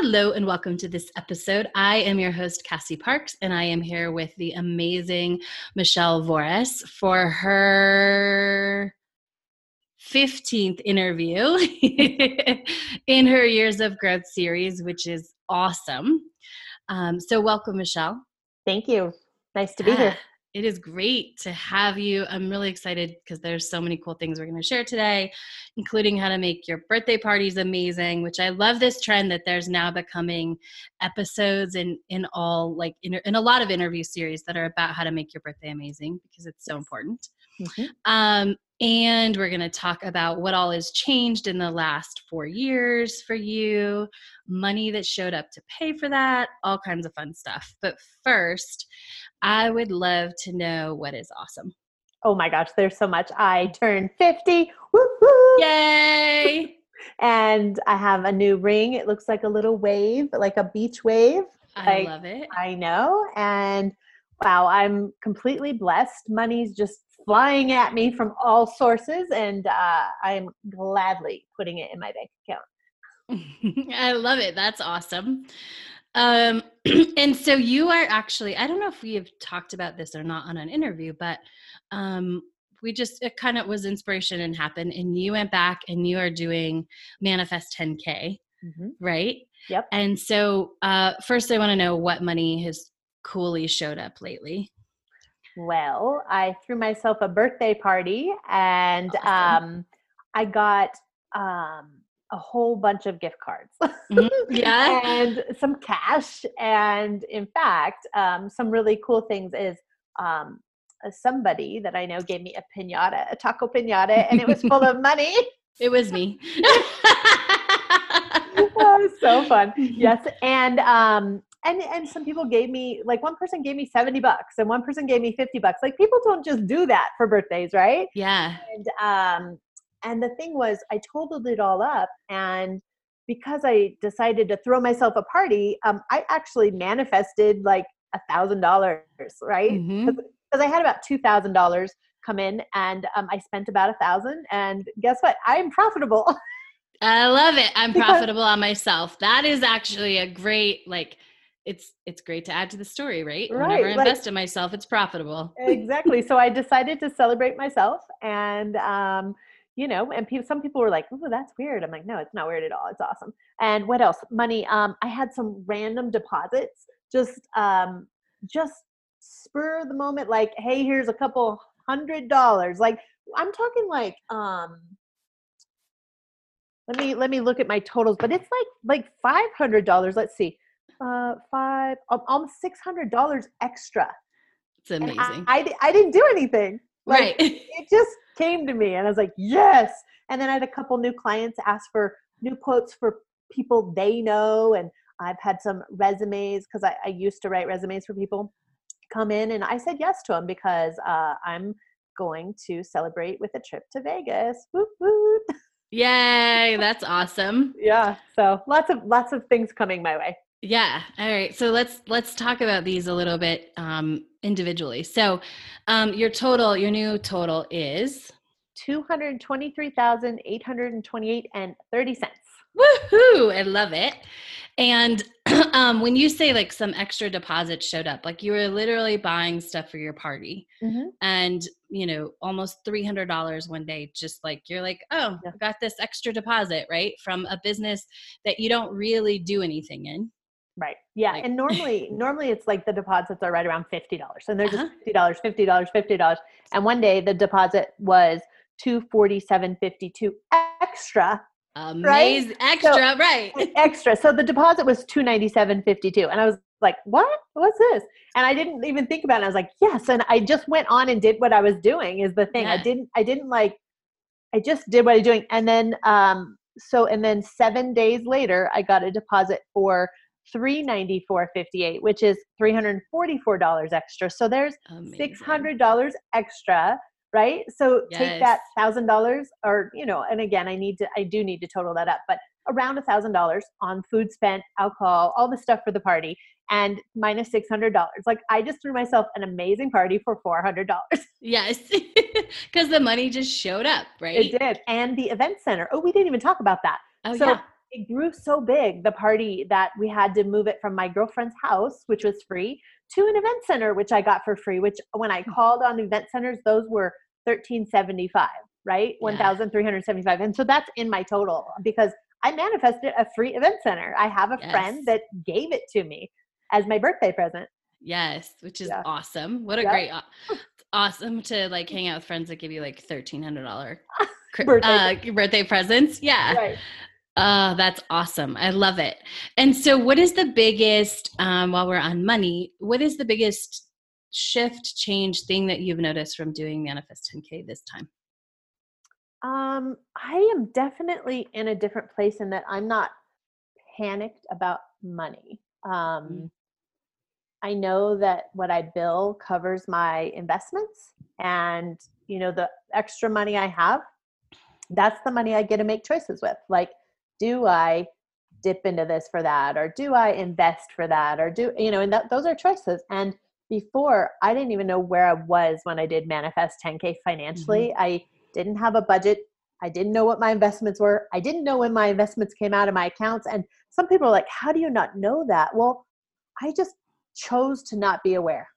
Hello and welcome to this episode. I am your host, Cassie Parks, and I am here with the amazing Michelle Voris for her 15th interview in her Years of Growth series, which is awesome. Um, so, welcome, Michelle. Thank you. Nice to be yeah. here it is great to have you. I'm really excited because there's so many cool things we're going to share today, including how to make your birthday parties amazing, which I love this trend that there's now becoming episodes in in all like in, in a lot of interview series that are about how to make your birthday amazing because it's so important. Mm-hmm. Um, and we're going to talk about what all has changed in the last four years for you, money that showed up to pay for that, all kinds of fun stuff. But first, I would love to know what is awesome. Oh my gosh, there's so much. I turned 50. Woo-hoo! Yay! and I have a new ring. It looks like a little wave, like a beach wave. I like, love it. I know. And wow, I'm completely blessed. Money's just flying at me from all sources, and uh, I'm gladly putting it in my bank account. I love it. That's awesome. Um, and so you are actually, I don't know if we have talked about this or not on an interview, but um, we just, it kind of was inspiration and happened. And you went back and you are doing Manifest 10K, mm-hmm. right? Yep. And so, uh, first, I want to know what money has coolly showed up lately. Well, I threw myself a birthday party and awesome. um, I got um, a whole bunch of gift cards. Mm-hmm. Yeah. and some cash. And in fact, um, some really cool things is um, somebody that I know gave me a pinata, a taco pinata, and it was full of money. It was me. that was so fun. Yes. And um, and and some people gave me like one person gave me 70 bucks and one person gave me 50 bucks like people don't just do that for birthdays right yeah and um and the thing was i totaled it all up and because i decided to throw myself a party um i actually manifested like a thousand dollars right because mm-hmm. i had about two thousand dollars come in and um, i spent about a thousand and guess what i'm profitable I love it. I'm profitable on myself. That is actually a great like it's it's great to add to the story, right? right Whenever I invest like, in myself, it's profitable. exactly. So I decided to celebrate myself, and um, you know, and pe- some people were like, "Oh, that's weird." I'm like, "No, it's not weird at all. It's awesome." And what else? Money. Um, I had some random deposits, just um, just spur the moment, like, "Hey, here's a couple hundred dollars." Like, I'm talking like um let me let me look at my totals but it's like like five hundred dollars let's see uh, five, almost six hundred dollars extra. It's amazing. I, I, I, didn't do anything. Like, right. it just came to me, and I was like, yes. And then I had a couple new clients ask for new quotes for people they know, and I've had some resumes because I, I, used to write resumes for people come in, and I said yes to them because uh, I'm going to celebrate with a trip to Vegas. Woo woo. Yay, that's awesome. yeah. So lots of lots of things coming my way. Yeah. All right. So let's let's talk about these a little bit um, individually. So um, your total, your new total is two hundred twenty-three thousand eight hundred twenty-eight and thirty cents. Woohoo! I love it. And um, when you say like some extra deposits showed up, like you were literally buying stuff for your party, mm-hmm. and you know almost three hundred dollars one day, just like you're like, oh, yeah. I got this extra deposit right from a business that you don't really do anything in Right. Yeah. Like, and normally, normally it's like the deposits are right around $50 and they're uh-huh. just $50, $50, $50. And one day the deposit was 247.52 extra. Amazing. Right? Extra. So, right. extra. So the deposit was 297.52. And I was like, what? What's this? And I didn't even think about it. I was like, yes. And I just went on and did what I was doing is the thing. Yeah. I didn't, I didn't like, I just did what I was doing. And then, um, so, and then seven days later, I got a deposit for 394.58, which is $344 extra. So there's Amazing. $600 extra, right? So take that $1,000 or, you know, and again, I need to, I do need to total that up, but around $1,000 on food spent, alcohol, all the stuff for the party and minus $600. Like I just threw myself an amazing party for $400. Yes, because the money just showed up, right? It did. And the event center. Oh, we didn't even talk about that. Oh so yeah. It grew so big, the party, that we had to move it from my girlfriend's house, which was free, to an event center, which I got for free, which when I called on event centers, those were 1375, right? Yeah. 1375. And so that's in my total because I manifested a free event center. I have a Yes. friend that gave it to me as my birthday present. Yes, which is Yeah. awesome. What a great, awesome to like hang out with friends that give you like thirteen hundred dollar Birthday uh, birthday presents. Yeah, Right. Oh, that's awesome. I love it. And so, what is the biggest, um, while we're on money, what is the biggest shift, change thing that you've noticed from doing Manifest 10K this time? Um, I am definitely in a different place in that I'm not panicked about money. Um, Mhm. I know that what I bill covers my investments, and you know the extra money I have, that's the money I get to make choices with. Like, do I dip into this for that, or do I invest for that, or do you know? And that, those are choices. And before, I didn't even know where I was when I did manifest 10k financially. I didn't have a budget. I didn't know what my investments were. I didn't know when my investments came out of my accounts. And some people are like, How do you not know that? Well, I just chose to not be aware.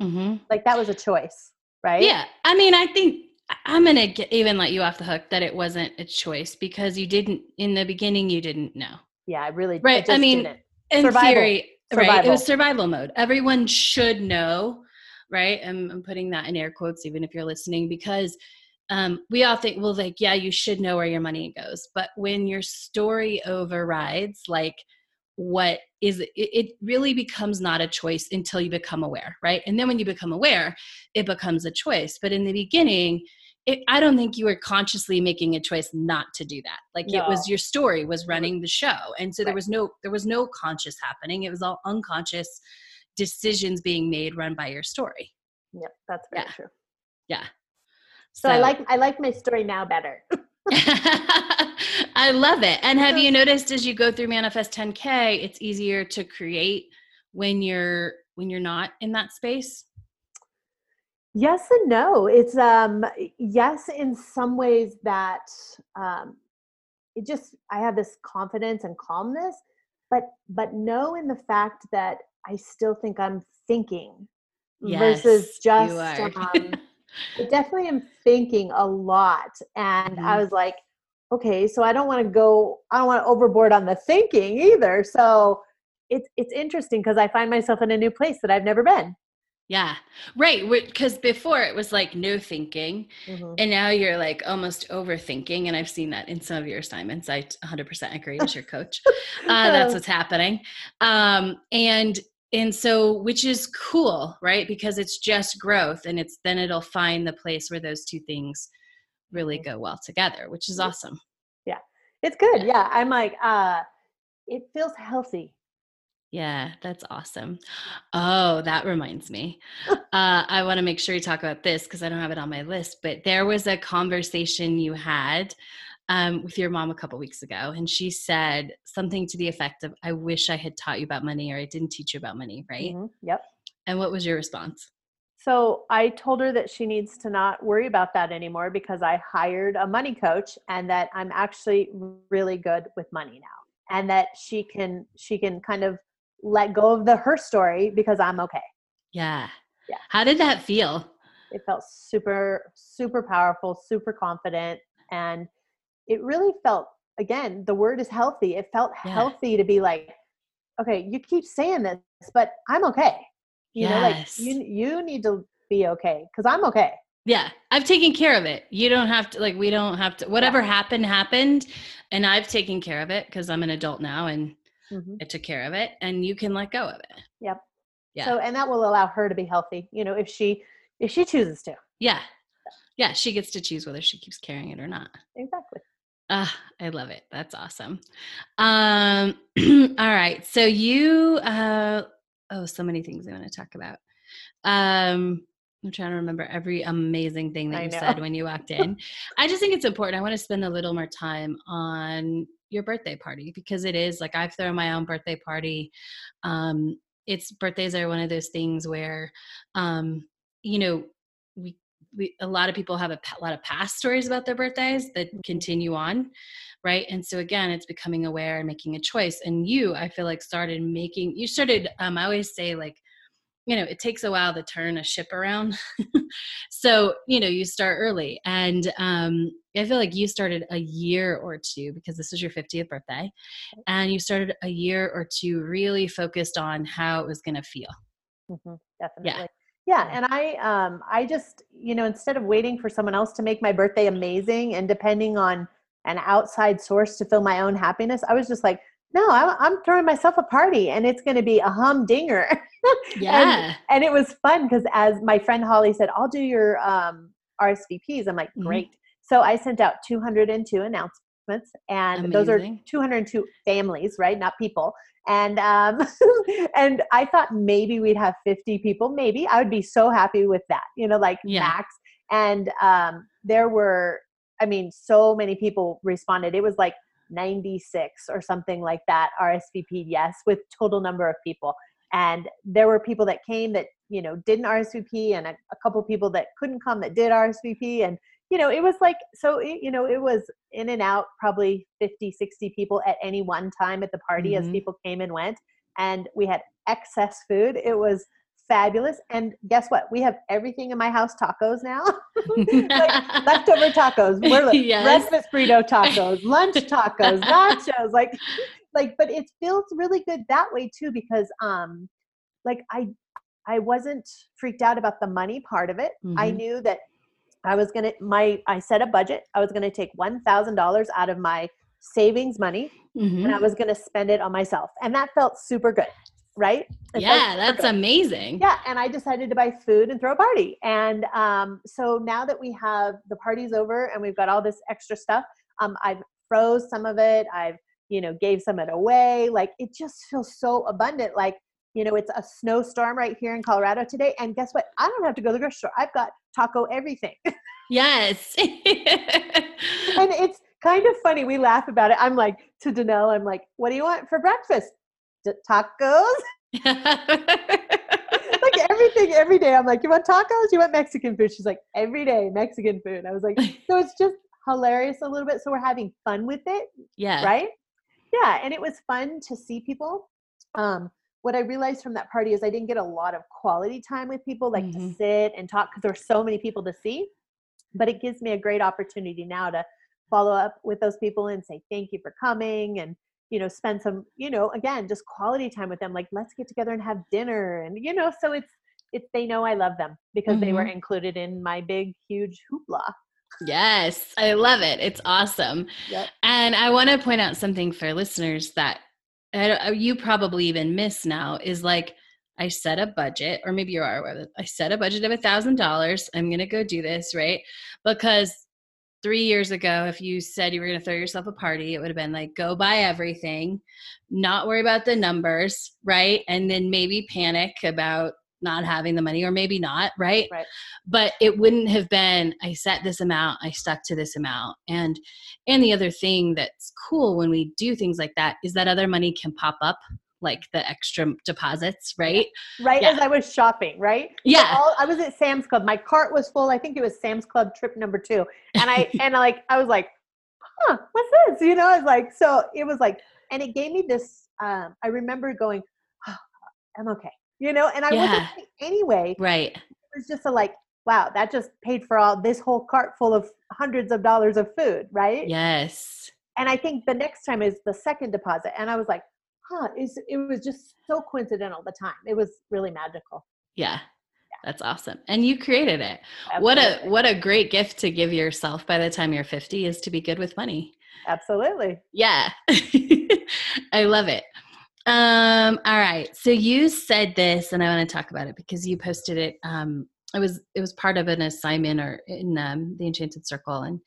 Mm-hmm. Like that was a choice, right? Yeah. I mean, I think I'm going to get, even let you off the hook that it wasn't a choice because you didn't, in the beginning, you didn't know. Yeah, I really Right, I just mean, didn't. in Survival. theory, right? It was survival mode. Everyone should know, right? I'm, I'm putting that in air quotes, even if you're listening, because um, we all think, well, like, yeah, you should know where your money goes. But when your story overrides, like, what is it, it really becomes not a choice until you become aware, right? And then when you become aware, it becomes a choice. But in the beginning, it, I don't think you were consciously making a choice not to do that. Like it was your story was running the show, and so there was no there was no conscious happening. It was all unconscious decisions being made, run by your story. Yep, that's very Yeah. true. Yeah. So, I like I like my story now better. I love it. And have you noticed as you go through Manifest 10K, it's easier to create when you're when you're not in that space? Yes and no. It's um yes in some ways that um it just I have this confidence and calmness, but but no in the fact that I still think I'm thinking versus just you are. um, I definitely am thinking a lot. And I Mhm. was like, okay, so I don't want to go, I don't want to overboard on the thinking either. So it's it's interesting because I find myself in a new place that I've never been. Yeah. Right. Because before it was like no thinking. And now you're like almost overthinking. And I've seen that in some of your assignments. I 100% agree as your coach. Uh, that's what's happening. Um, and and so which is cool, right? Because it's just growth and it's then it'll find the place where those two things really go well together, which is awesome Yeah. It's good. Yeah. I'm like, uh, it feels healthy. Yeah, that's awesome. Oh, that reminds me. Uh, I want to make sure you talk about this because I don't have it on my list. But there was a conversation you had um, with your mom a couple weeks ago, and she said something to the effect of, "I wish I had taught you about money, or I didn't teach you about money." Right? Mhm, Yep. And what was your response? So I told her that she needs to not worry about that anymore because I hired a money coach and that I'm actually really good with money now. And that she can she can kind of let go of the her story because I'm okay. Yeah. Yeah. How did that feel? It felt super super powerful, super confident and it really felt again, the word is healthy. It felt Yeah. healthy to be like okay, you keep saying this, but I'm okay. You know, like Yes. you you need to be okay cuz I'm okay. Yeah, I've taken care of it. You don't have to like we don't have to whatever happened happened and I've taken care of it because I'm an adult now and Mhm. I took care of it and you can let go of it. Yep. Yeah. So and that will allow her to be healthy, you know, if she if she chooses to. Yeah. Yeah, she gets to choose whether she keeps carrying it or not. Exactly. Ah, I love it. That's awesome. Um, all right. So you, uh, oh, so many things I want to talk about. Um, I'm trying to remember every amazing thing that I you know. said when you walked in. I just think it's important. I want to spend a little more time on your birthday party because it is like I've thrown my own birthday party. Um, it's birthdays are one of those things where, um, you know, we, we a lot of people have a pa- lot of past stories about their birthdays that continue on, right? And so again, it's becoming aware and making a choice. And you, I feel like, started making. You started. Um, I always say like you know it takes a while to turn a ship around so you know you start early and um, i feel like you started a year or two because this was your 50th birthday and you started a year or two really focused on how it was going to feel hmm definitely. Yeah. Yeah. and I um I just you know instead of waiting for someone else to make my birthday amazing and depending on an outside source to fill my own happiness, I was just like, no, I'm, I'm throwing myself a party and it's going to be a humdinger. yeah and it was fun because as my friend Holly said, I'll do your um, RSVPs. I'm like, Mhm. great. So I sent out 202 announcements, and those are 202 families, right? Not people. And um, and I thought maybe we'd have 50 people. Maybe I would be so happy with that. You know, like Yeah. max. And um, there were, I mean, so many people responded. It was like 96 or something like that RSVP yes with total number of people and there were people that came that you know didn't RSVP and a, a couple people that couldn't come that did RSVP and you know it was like so it, you know it was in and out probably 50 60 people at any one time at the party as Mhm. people came and went and we had excess food it was fabulous and guess what we have everything in my house tacos now like leftover tacos we're like Yes. breakfast burrito tacos lunch tacos nachos like like but it feels really good that way too because um like i i wasn't freaked out about the money part of it i Mhm. knew that i was gonna my i set a budget i was gonna take $1000 out of my savings money Mhm. and i was gonna spend it on myself and that felt super good right It yeah that's good. amazing Yeah, and I decided to buy food and throw a party. And um, so now that we have the party's over and we've got all this extra stuff, um, I've froze some of it. I've you know gave some of it away. Like it just feels so abundant. Like you know it's a snowstorm right here in Colorado today, and guess what? I don't have to go to the grocery store. I've got taco everything, Yes. and it's kind of funny. We laugh about it. I'm like to Danelle. I'm like, what do you want for breakfast? D- tacos. like everything every day. I'm like, you want tacos? You want Mexican food? She's like, every day Mexican food. I was like, so it's just hilarious a little bit. So we're having fun with it, yeah right? Yeah, and it was fun to see people. Um, what I realized from that party is I didn't get a lot of quality time with people, like to Mhm. sit and talk because there were so many people to see. But it gives me a great opportunity now to follow up with those people and say thank you for coming and you know spend some you know again just quality time with them like let's get together and have dinner and you know so it's it's they know I love them because they were included in my big huge hoopla. Yes, I love it. It's awesome. Yep. And I want to point out something for listeners that I uh, you probably even miss now is like I set a budget, or maybe you are aware. I set a budget of a thousand dollars. I'm gonna go do this, right? Because three years ago, if you said you were gonna throw yourself a party, it would have been like go buy everything, not worry about the numbers, right? And then maybe panic about not having the money, or maybe not, right? Right. But it wouldn't have been I set this amount, I stuck to this amount. And and the other thing that's cool when we do things like that is that other money can pop up, like the extra deposits, right? Right Yeah. as I was shopping, right? Yeah. all, I was at Sam's Club. My cart was full. I think it was Sam's Club trip number two. And I and like I was like, huh, what's this? You know, I was like, so it was like, and it gave me this. Um, I remember going, oh, I'm okay. You know, and I wasn't anyway. Right. It was just a like, wow, that just paid for all this whole cart full of hundreds of dollars of food, right? Yes. And I think the next time is the second deposit. And I was like, huh, it was just so coincidental the time. It was really magical. Yeah. That's awesome. And you created it. What a what a great gift to give yourself by the time you're 50 is to be good with money. Absolutely. Yeah. I love it. Um all right. So you said this and I want to talk about it because you posted it um it was it was part of an assignment or in um, the enchanted circle and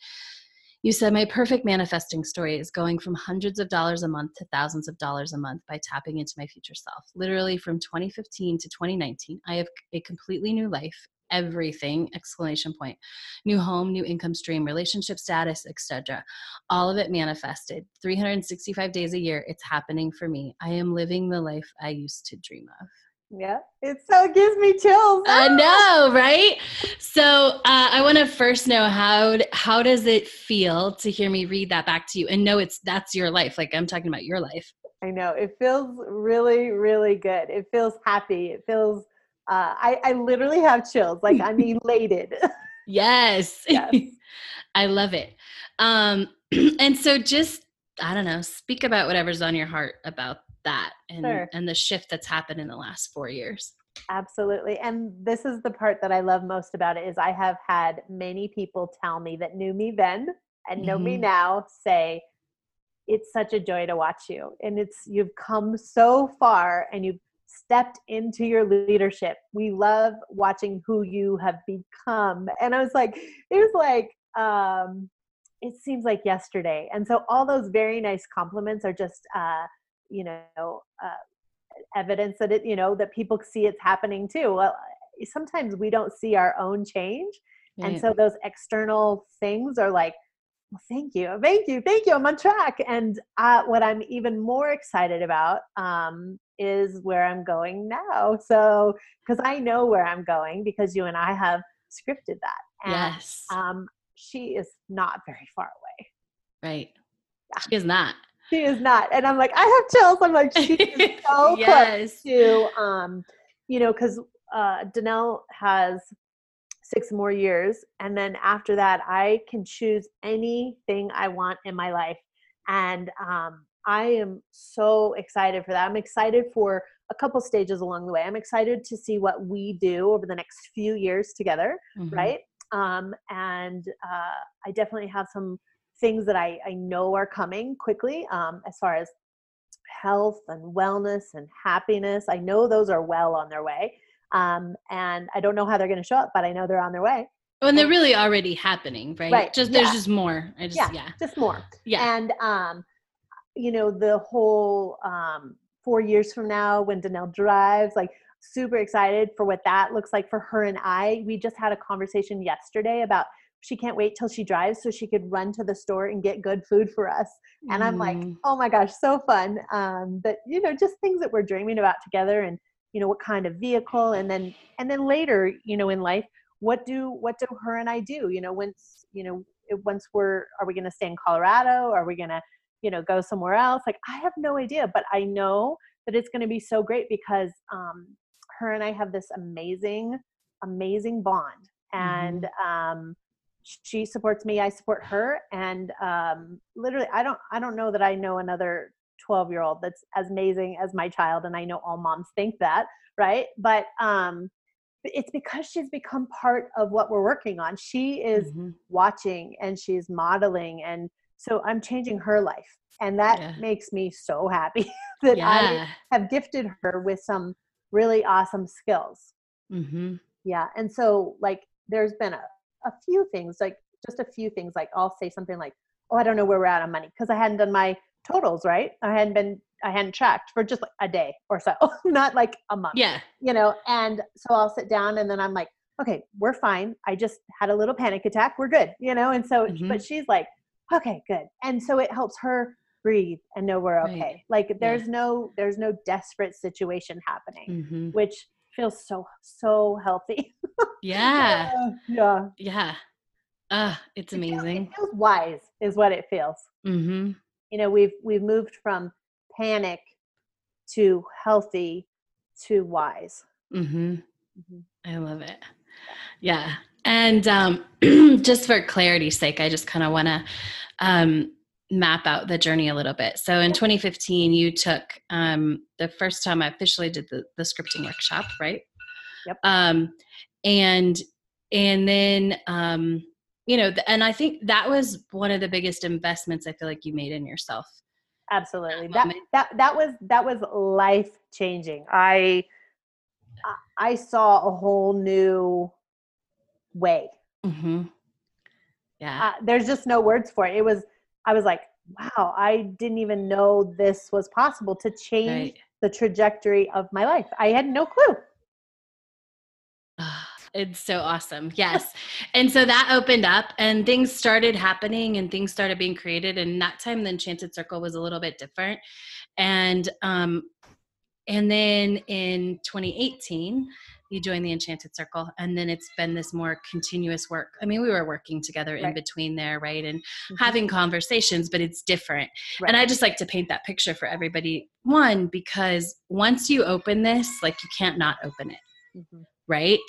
You said my perfect manifesting story is going from hundreds of dollars a month to thousands of dollars a month by tapping into my future self. Literally from 2015 to 2019, I have a completely new life, everything exclamation point. New home, new income stream, relationship status, etc. All of it manifested. 365 days a year, it's happening for me. I am living the life I used to dream of. Yeah, it so gives me chills. I know, right? So uh, I want to first know how how does it feel to hear me read that back to you and know it's that's your life. Like I'm talking about your life. I know it feels really, really good. It feels happy. It feels. Uh, I I literally have chills. Like I'm elated. yes, yes. I love it. Um, and so just I don't know, speak about whatever's on your heart about that and sure. and the shift that's happened in the last four years absolutely and this is the part that i love most about it is i have had many people tell me that knew me then and know mm-hmm. me now say it's such a joy to watch you and it's you've come so far and you've stepped into your leadership. We love watching who you have become. And i was like it was like um it seems like yesterday. And so all those very nice compliments are just uh you know uh, evidence that it you know that people see it's happening too. Well sometimes we don't see our own change. And so those external things are like well, thank you. Thank you. Thank you. I'm on track. And uh, what i'm even more excited about um, is where i'm going now. So because i know where i'm going because you and i have scripted that. And, yes. um, she is not very far away. Right. Yeah. she is not. She is not. And I'm like, I have chills. I'm like, she is so yes. close to, um, you know, because uh, Danelle has six more years. And then after that, I can choose anything I want in my life. And um, I am so excited for that. I'm excited for a couple stages along the way. I'm excited to see what we do over the next few years together, mm-hmm. right? Um, and uh, I definitely have some things that I, I know are coming quickly um, as far as health and wellness and happiness. I know those are well on their way. Um, and I don't know how they're going to show up, but I know they're on their way. Oh, and they're really already happening, right? Right. Just there's just more. I just, yeah, yeah, just more. Yeah. And um, you know, the whole um, four years from now when Danelle drives, like super excited for what that looks like for her and I. We just had a conversation yesterday about she can't wait till she drives so she could run to the store and get good food for us. And mm. I'm like, mm. oh my gosh, so fun. Um, but you know, just things that we're dreaming about together and you know, what kind of vehicle and then and then later, you know, in life, what do what do her and I do? You know, once, you know, once we're are we gonna stay in Colorado? Are we gonna, you know, go somewhere else? Like I have no idea, but I know that it's gonna be so great because um her and I have this amazing, amazing bond. And mm-hmm. um she supports me i support her and um, literally i don't i don't know that i know another 12 year old that's as amazing as my child and i know all moms think that right but um, it's because she's become part of what we're working on she is mm-hmm. watching and she's modeling and so i'm changing her life and that yeah. makes me so happy that yeah. i have gifted her with some really awesome skills mm-hmm. yeah and so like there's been a, a few things, like just a few things. Like I'll say something like, "Oh, I don't know where we're at on money," because I hadn't done my totals right. I hadn't been, I hadn't tracked for just like a day or so, not like a month. Yeah, you know. And so I'll sit down, and then I'm like, "Okay, we're fine. I just had a little panic attack. We're good," you know. And so, mm-hmm. but she's like, "Okay, good," and so it helps her breathe and know we're okay. Right. Like there's yeah. no there's no desperate situation happening, mm-hmm. which feels so so healthy. Yeah. yeah. Yeah. Ah, uh, it's amazing. It feels, it feels, wise is what it feels. Mm-hmm. You know, we've we've moved from panic to healthy to wise. Mm-hmm. Mm-hmm. I love it. Yeah. And um, just for clarity's sake, I just kind of want to um, map out the journey a little bit. So in 2015, you took um, the first time I officially did the, the scripting workshop, right? Yep. Um, and and then um, you know, and I think that was one of the biggest investments I feel like you made in yourself. Absolutely. That that that, that was that was life changing. I I saw a whole new way. Mm-hmm. Yeah. Uh, there's just no words for it. It was, I was like, wow, I didn't even know this was possible to change Right. the trajectory of my life. I had no clue. It's so awesome. Yes. and so that opened up and things started happening and things started being created. And that time the Enchanted Circle was a little bit different. And um and then in 2018, you joined the Enchanted Circle. And then it's been this more continuous work. I mean, we were working together in between there, right? And Mhm. having conversations, but it's different. Right. And I just like to paint that picture for everybody. One, because once you open this, like you can't not open it, Mhm. right?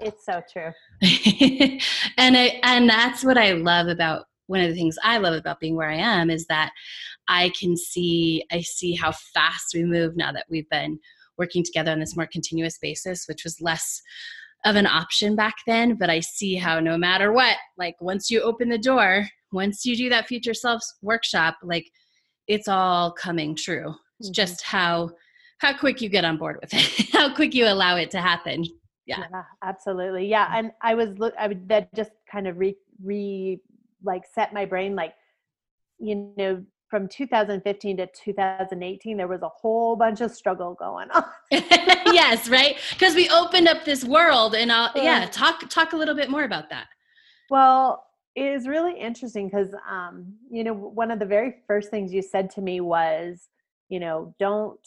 It's so true. and I, and that's what I love about one of the things I love about being where I am is that I can see I see how fast we move now that we've been working together on this more continuous basis, which was less of an option back then. But I see how no matter what, like once you open the door, once you do that future self workshop, like it's all coming true. It's Mhm. just how how quick you get on board with it, how quick you allow it to happen. Yeah. absolutely. Yeah, and I was look. I would that just kind of re re like set my brain like, you know, from 2015 to 2018, there was a whole bunch of struggle going on. yes, right? Because we opened up this world, and I'll, yeah, Yeah. talk talk a little bit more about that. Well, it is really interesting because, um, you know, one of the very first things you said to me was, you know, don't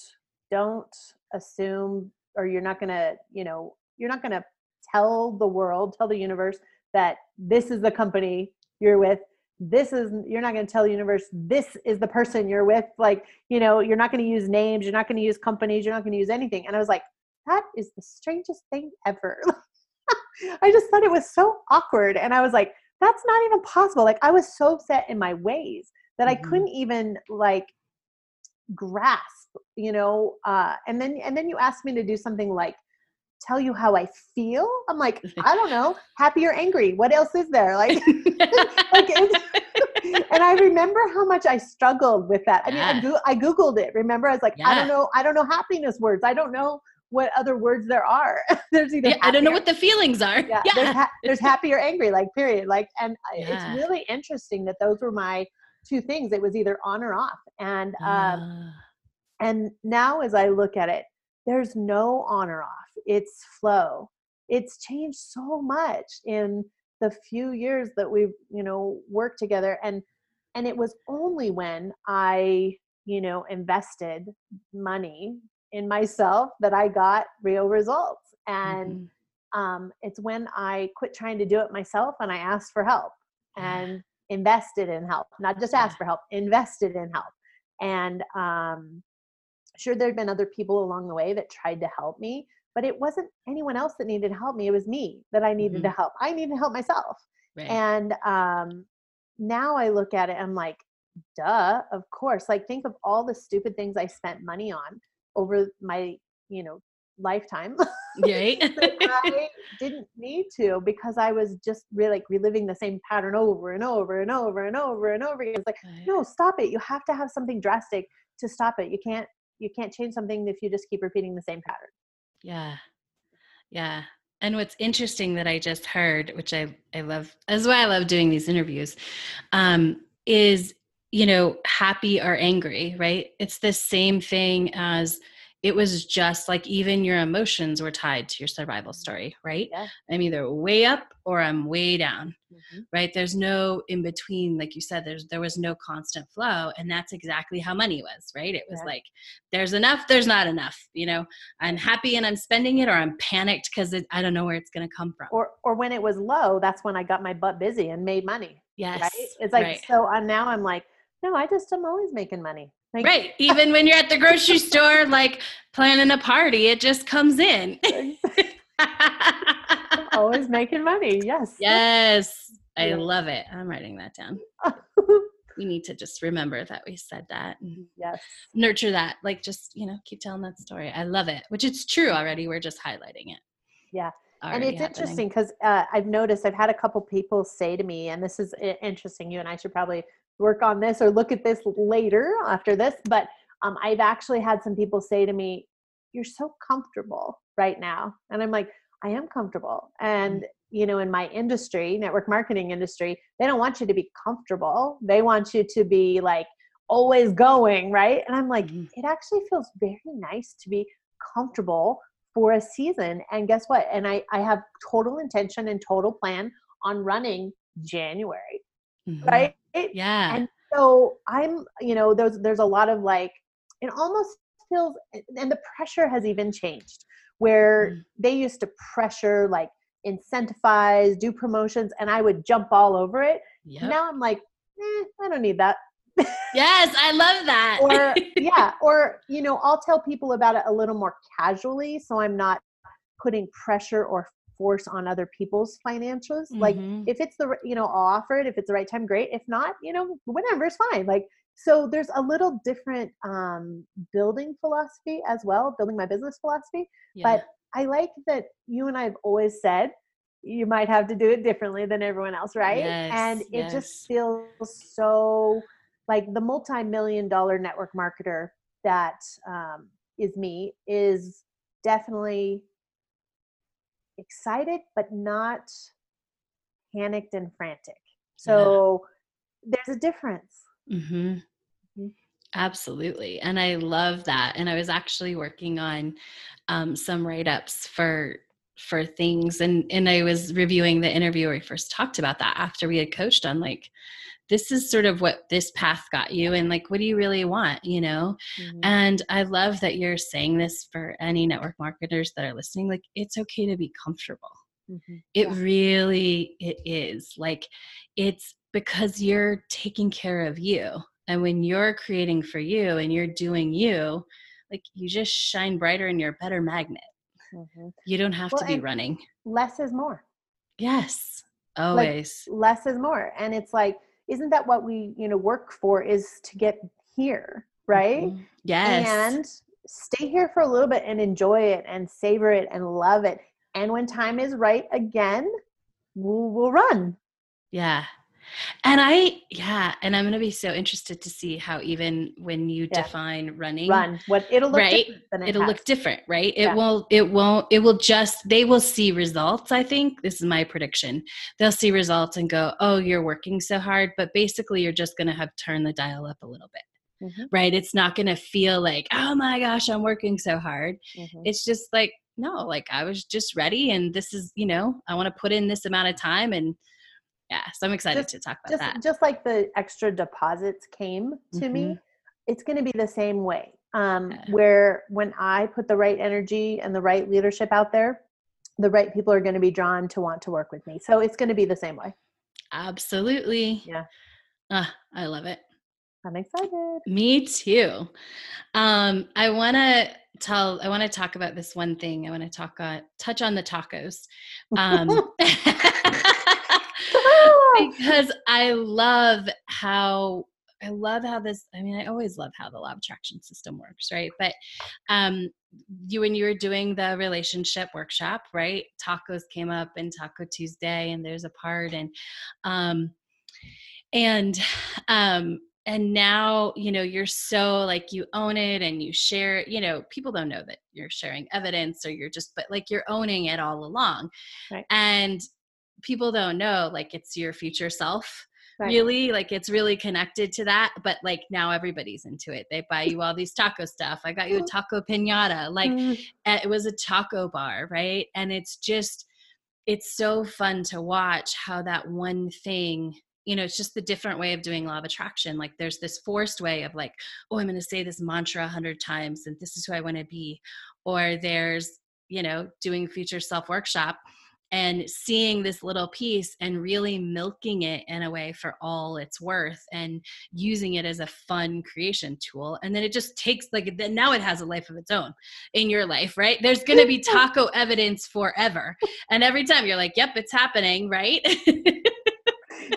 don't assume, or you're not gonna, you know, you're not gonna tell the world, tell the universe that this is the company you're with. This is you're not going to tell the universe this is the person you're with. Like, you know, you're not going to use names, you're not going to use companies, you're not going to use anything. And I was like, that is the strangest thing ever. I just thought it was so awkward. And I was like, that's not even possible. Like I was so set in my ways that I Mhm. couldn't even like grasp, you know, uh and then and then you asked me to do something like tell you how I feel. I'm like, I don't know, happy or angry. What else is there? Like like and I remember how much I struggled with that. I mean, I, go- I googled it. Remember, I was like, I don't know, I don't know happiness words. I don't know what other words there are. There's either Yeah, I don't know what the feelings are. yeah, Yeah. There's, ha- there's happy or angry, like period. Like, and Yeah. it's really interesting that those were my two things. It was either on or off. And um, and now as I look at it, there's no on or off. It's flow. It's changed so much in the few years that we've, you know, worked together. And and it was only when I, you know, invested money in myself that I got real results. And mhm. um, it's when I quit trying to do it myself and I asked for help and invested in help, not just asked for help, invested in help. And um, sure, there had been other people along the way that tried to help me, but it wasn't anyone else that needed help me. It was me that I needed to help. I needed to help myself. Right. And um, now I look at it, I'm like, duh, of course. Like, think of all the stupid things I spent money on over my, you know, lifetime. right. I didn't need to because I was just really like reliving the same pattern over and over and over and over and over again. It's like, no, stop it. You have to have something drastic to stop it. You can't you can't change something if you just keep repeating the same pattern. Yeah. Yeah. And what's interesting that I just heard, which I, I love, as why I love doing these interviews, um, is, you know, happy or angry, right? It's the same thing as it was just like even your emotions were tied to your survival story, right? Yeah. I'm either way up or I'm way down, right? There's no in between, like you said, there's there was no constant flow. And that's exactly how money was, right? It was Yeah. like there's enough, there's not enough, you know. I'm happy and I'm spending it, or I'm panicked because I don't know where it's going to come from. Or or when it was low, that's when I got my butt busy and made money. yes, Right? It's like right. so uh, now I'm like, no, I just am always making money. Like, right. Even when you're at the grocery store, like planning a party, it just comes in. always making money. Yes. yes, I love it. I'm writing that down. We need to just remember that we said that yes. nurture that. Like, just you know, keep telling that story. I love it, which it's true already. We're just highlighting it. Yeah. and it's happening. interesting because uh, I've noticed I've had a couple people say to me, and this is interesting. You and I should probably work on this or look at this later after this. But um, I've actually had some people say to me, "You're so comfortable right now," and I'm like, I am comfortable. And, you know, in my industry, network marketing industry, they don't want you to be comfortable. They want you to be like always going, right? And I'm like, Mhm. it actually feels very nice to be comfortable for a season. And guess what? And I, I have total intention and total plan on running January, Mhm. right? Yeah. And so I'm, you know, there's there's a lot of like, it almost feels, and the pressure has even changed, where Mhm. they used to pressure like incentivize, do promotions, and I would jump all over it. Yep. Now I'm like, eh, I don't need that. yes, I love that. or yeah, or you know, I'll tell people about it a little more casually, so I'm not putting pressure or force on other people's financials. Like Mhm. if it's the you know i'll offer it if it's the right time great if not you know whatever it's fine like so there's a little different um building philosophy as well building my business philosophy Yeah. but i like that you and i've always said you might have to do it differently than everyone else right and it yes. just feels so like the multi-million dollar network marketer that um, is me is definitely excited but not panicked and frantic so there's a difference hmm Mhm. Absolutely. And I love that. And I was actually working on um, some write ups for for things and and I was reviewing the interview where we first talked about that after we had coached on like this is sort of what this path got you and like what do you really want you know? And i love that you're saying this for any network marketers that are listening like it's okay to be comfortable. Mhm. it Yeah. really it is like it's because you're taking care of you and when you're creating for you and you're doing you like you just shine brighter and you're a better magnet. Mhm. you don't have Well, to be running. less is more. Yes. Always. less is more and it's like isn't that what we you know work for is to get here right Mhm. yes and stay here for a little bit and enjoy it and savor it and love it and when time is right again we'll, we'll run Yeah. And I, yeah, and I'm going to be so interested to see how even when you Yeah. define running, run what it'll look Right. different than it it'll has. look different, right? It Yeah. won't, it won't, it will just, they will see results. I think this is my prediction. They'll see results and go, oh, you're working so hard. But basically, you're just going to have turned the dial up a little bit, Mhm, right? It's not going to feel like, oh my gosh, I'm working so hard. mhm. It's just like, no, like I was just ready. And this is, you know, I want to put in this amount of time. And yeah, so I'm excited Just- to talk about just that. just like the extra deposits came to me Mhm. it's going to be the same way um, Yeah. where when i put the right energy and the right leadership out there the right people are going to be drawn to want to work with me so it's going to be the same way Absolutely. Yeah. Ah, I love it. i'm excited Me too. Um, I want to tell. I want to talk about this one thing. I want to talk. Uh, touch on the tacos. Um, because I love how I love how this. I mean, I always love how the law of attraction system works, right? But um, you when you were doing the relationship workshop, right? Tacos came up in Taco Tuesday, and there's a part, and um, and um, and now you know you're so like you own it and you share. You know, people don't know that you're sharing evidence or you're just, but like you're owning it all along, Right. and people don't know like it's your future self Right. really like it's really connected to that but like now everybody's into it. They buy you all these taco stuff. I got you a taco piñata like Mm, uh, it was a taco bar right? And it's just it's so fun to watch how that one thing you know it's just the different way of doing law of attraction. Like there's this forced way of like oh i'm going to say this mantra a hundred times and this is who i want to be. Or there's you know doing future self workshop and seeing this little piece and really milking it in a way for all it's worth and using it as a fun creation tool and then it just takes like then now it has a life of its own in your life right? There's going to be taco evidence forever and every time you're like yep it's happening right?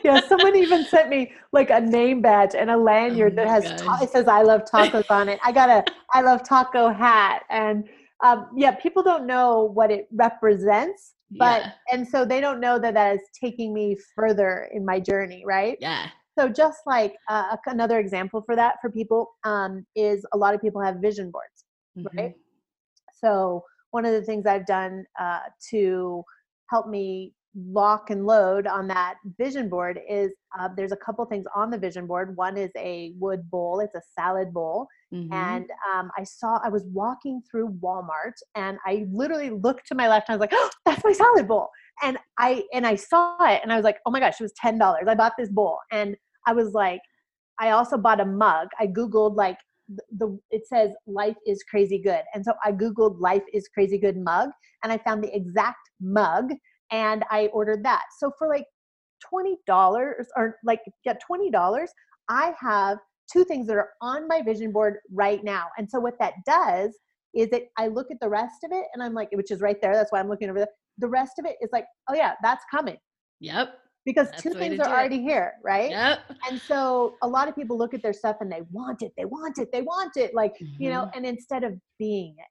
Yeah someone even sent me like a name badge and a lanyard that Oh my has ta- it says i love tacos on it. I got a i love taco hat and um, yeah people don't know what it represents but yeah and so they don't know that that is taking me further in my journey right yeah so just like uh, another example for that for people um, is a lot of people have vision boards Mhm. Right. so one of the things I've done uh, to help me lock and load on that vision board is uh, there's a couple things on the vision board. One is a wood bowl, it's a salad bowl. Mm-hmm. And um, I saw, I was walking through Walmart and I literally looked to my left and I was like, oh, that's my salad bowl. And I, and I saw it and I was like, oh my gosh, it was $10. I bought this bowl. And I was like, I also bought a mug. I Googled like the, the it says life is crazy good. And so I Googled life is crazy good mug and I found the exact mug and I ordered that. So for like $20 or like yeah, $20, I have two things that are on my vision board right now. And so what that does is that I look at the rest of it and I'm like, which is right there. That's why I'm looking over there. The rest of it is like, oh yeah, that's coming. Yep. Because that's two things are already it. here, right? Yep. And so a lot of people look at their stuff and they want it, they want it, they want it, like, mm-hmm. you know, mm-hmm. and instead of being it.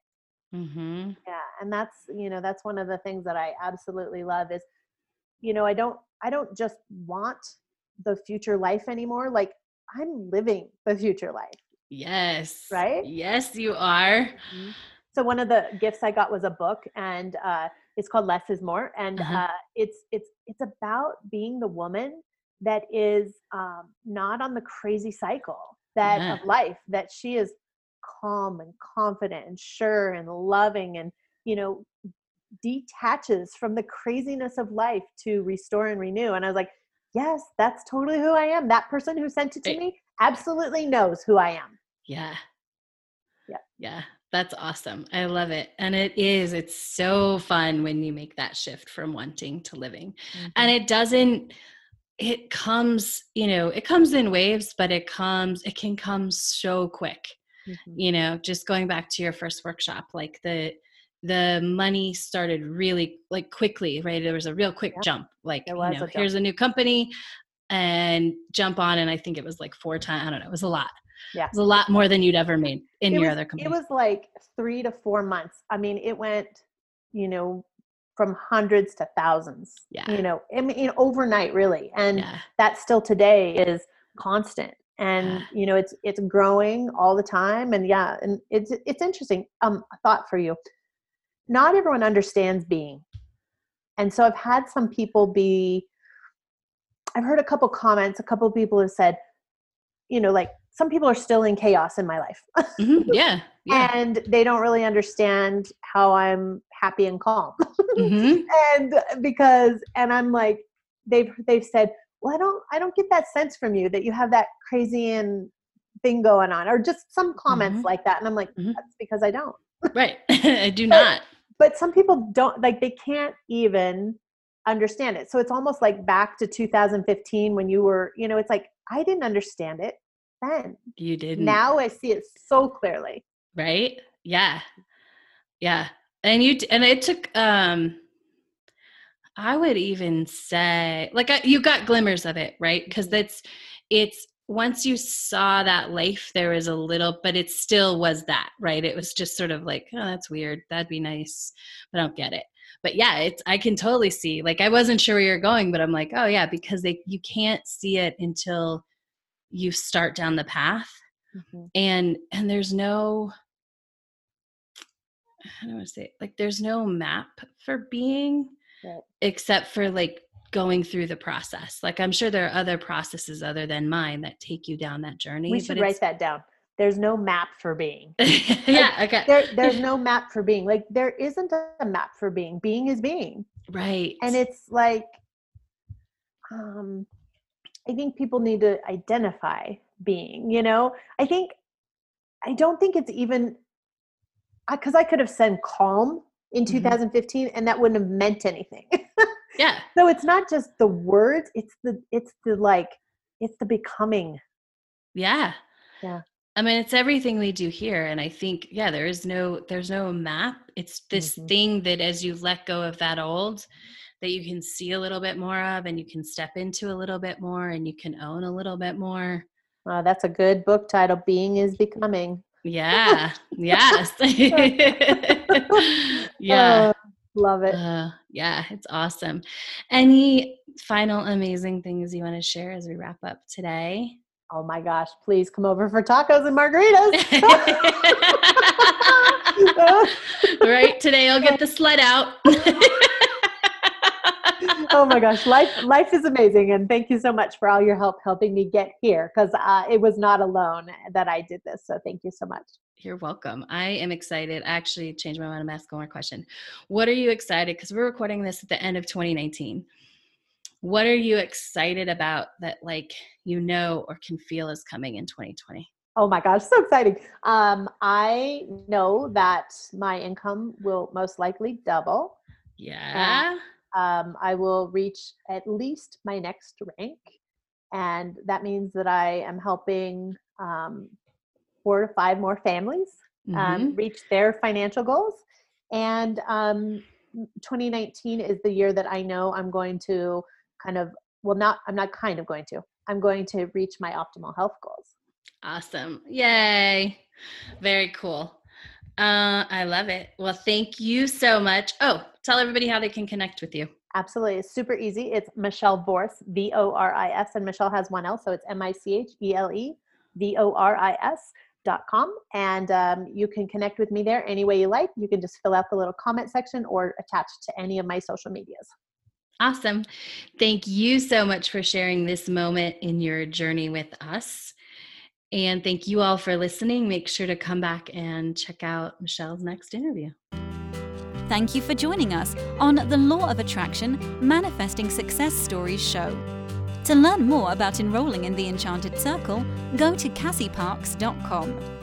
Mm-hmm. Yeah, and that's you know that's one of the things that I absolutely love is, you know, I don't I don't just want the future life anymore. Like I'm living the future life. Yes. Right. Yes, you are. Mm-hmm. So one of the gifts I got was a book, and uh, it's called Less Is More, and uh-huh. uh, it's it's it's about being the woman that is um, not on the crazy cycle that yeah. of life that she is calm and confident and sure and loving and you know detaches from the craziness of life to restore and renew. And i was like yes that's totally who i am. That person who sent it to me absolutely knows who i am. Yeah. Yeah. Yeah that's awesome. I love it. And it is it's so fun when you make that shift from wanting to living. Mm-hmm. and it doesn't it comes you know it comes in waves but it comes it can come so quick mm-hmm. you know just going back to your first workshop like the the money started really like quickly right? There was a real quick jump like you know a here's a new company and jump on and i think it was like four times i don't know it was a lot. Yeah. It was a lot more than you'd ever made in it your was, other company. it was like three to four months. I mean it went you know from hundreds to thousands yeah. you know i mean overnight really and yeah. that still today is constant and you know it's it's growing all the time and yeah and it's it's interesting um a thought for you. Not everyone understands being. And so i've had some people be i've heard a couple comments a couple people have said you know like some people are still in chaos in my life. Mm-hmm. yeah, yeah, and they don't really understand how i'm happy and calm. Mm-hmm. and because and i'm like they've they've said well i don't i don't get that sense from you that you have that crazy and thing going on or just some comments mm-hmm. like that and i'm like mm-hmm. that's because i don't. Right. I do not. but some people don't like they can't even understand it. So it's almost like back to 2015 when you were you know it's like i didn't understand it then. You didn't. Now i see it so clearly. Right? Yeah. Yeah. And you and it took um I would even say, like, you got glimmers of it, right? Because that's, it's once you saw that life, there was a little, but it still was that, right? It was just sort of like, oh, that's weird. That'd be nice, but I don't get it. But yeah, it's, I can totally see. Like, I wasn't sure where you're going, but I'm like, oh yeah, because they, you can't see it until you start down the path, mm-hmm. and and there's no I don't want to say it? like there's no map for being right. except for like going through the process. Like I'm sure there are other processes other than mine that take you down that journey. We should write that down. There's no map for being. yeah, like, okay. There, there's no map for being. Like there isn't a map for being. Being is being. Right. And it's like um I think people need to identify being, you know? I think I don't think it's even because I could have said calm in mm-hmm. 2015 and that wouldn't have meant anything yeah so it's not just the words it's the it's the like it's the becoming yeah yeah i mean it's everything we do here and i think yeah there is no there's no map it's this mm-hmm. thing that as you let go of that old that you can see a little bit more of and you can step into a little bit more and you can own a little bit more uh, that's a good book title being is becoming yeah. yes. yeah. Uh, love it. Uh, yeah, it's awesome. Any final amazing things you want to share as we wrap up today? Oh my gosh, please come over for tacos and margaritas. right today, I'll get the sled out. oh my gosh, life life is amazing, and thank you so much for all your help helping me get here because uh, it was not alone that I did this. So thank you so much. You're welcome. I am excited. I actually changed my mind. I'm asking one question. What are you excited? Because we're recording this at the end of 2019. What are you excited about that, like you know or can feel is coming in 2020? Oh my gosh, so exciting. Um, I know that my income will most likely double. Yeah. Um, I will reach at least my next rank. And that means that I am helping um, four to five more families um, mm-hmm. reach their financial goals. And um, 2019 is the year that I know I'm going to kind of, well, not, I'm not kind of going to, I'm going to reach my optimal health goals. Awesome. Yay. Very cool. Uh, I love it. Well, thank you so much. Oh, tell everybody how they can connect with you. Absolutely. It's super easy. It's Michele Voris, V O R I S, and Michele has one L, so it's M I C H E L E V O R I S dot com and um, you can connect with me there any way you like you can just fill out the little comment section or attach to any of my social medias awesome thank you so much for sharing this moment in your journey with us and thank you all for listening. Make sure to come back and check out michele's next interview. Thank you for joining us on the Law of Attraction Manifesting Success Stories show. To learn more about enrolling in the Enchanted Circle, go to cassieparks.com.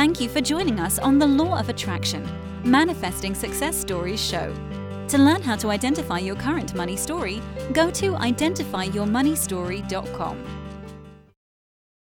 Thank you for joining us on the Law of Attraction Manifesting Success Stories show. To learn how to identify your current money story, go to identifyyourmoneystory.com.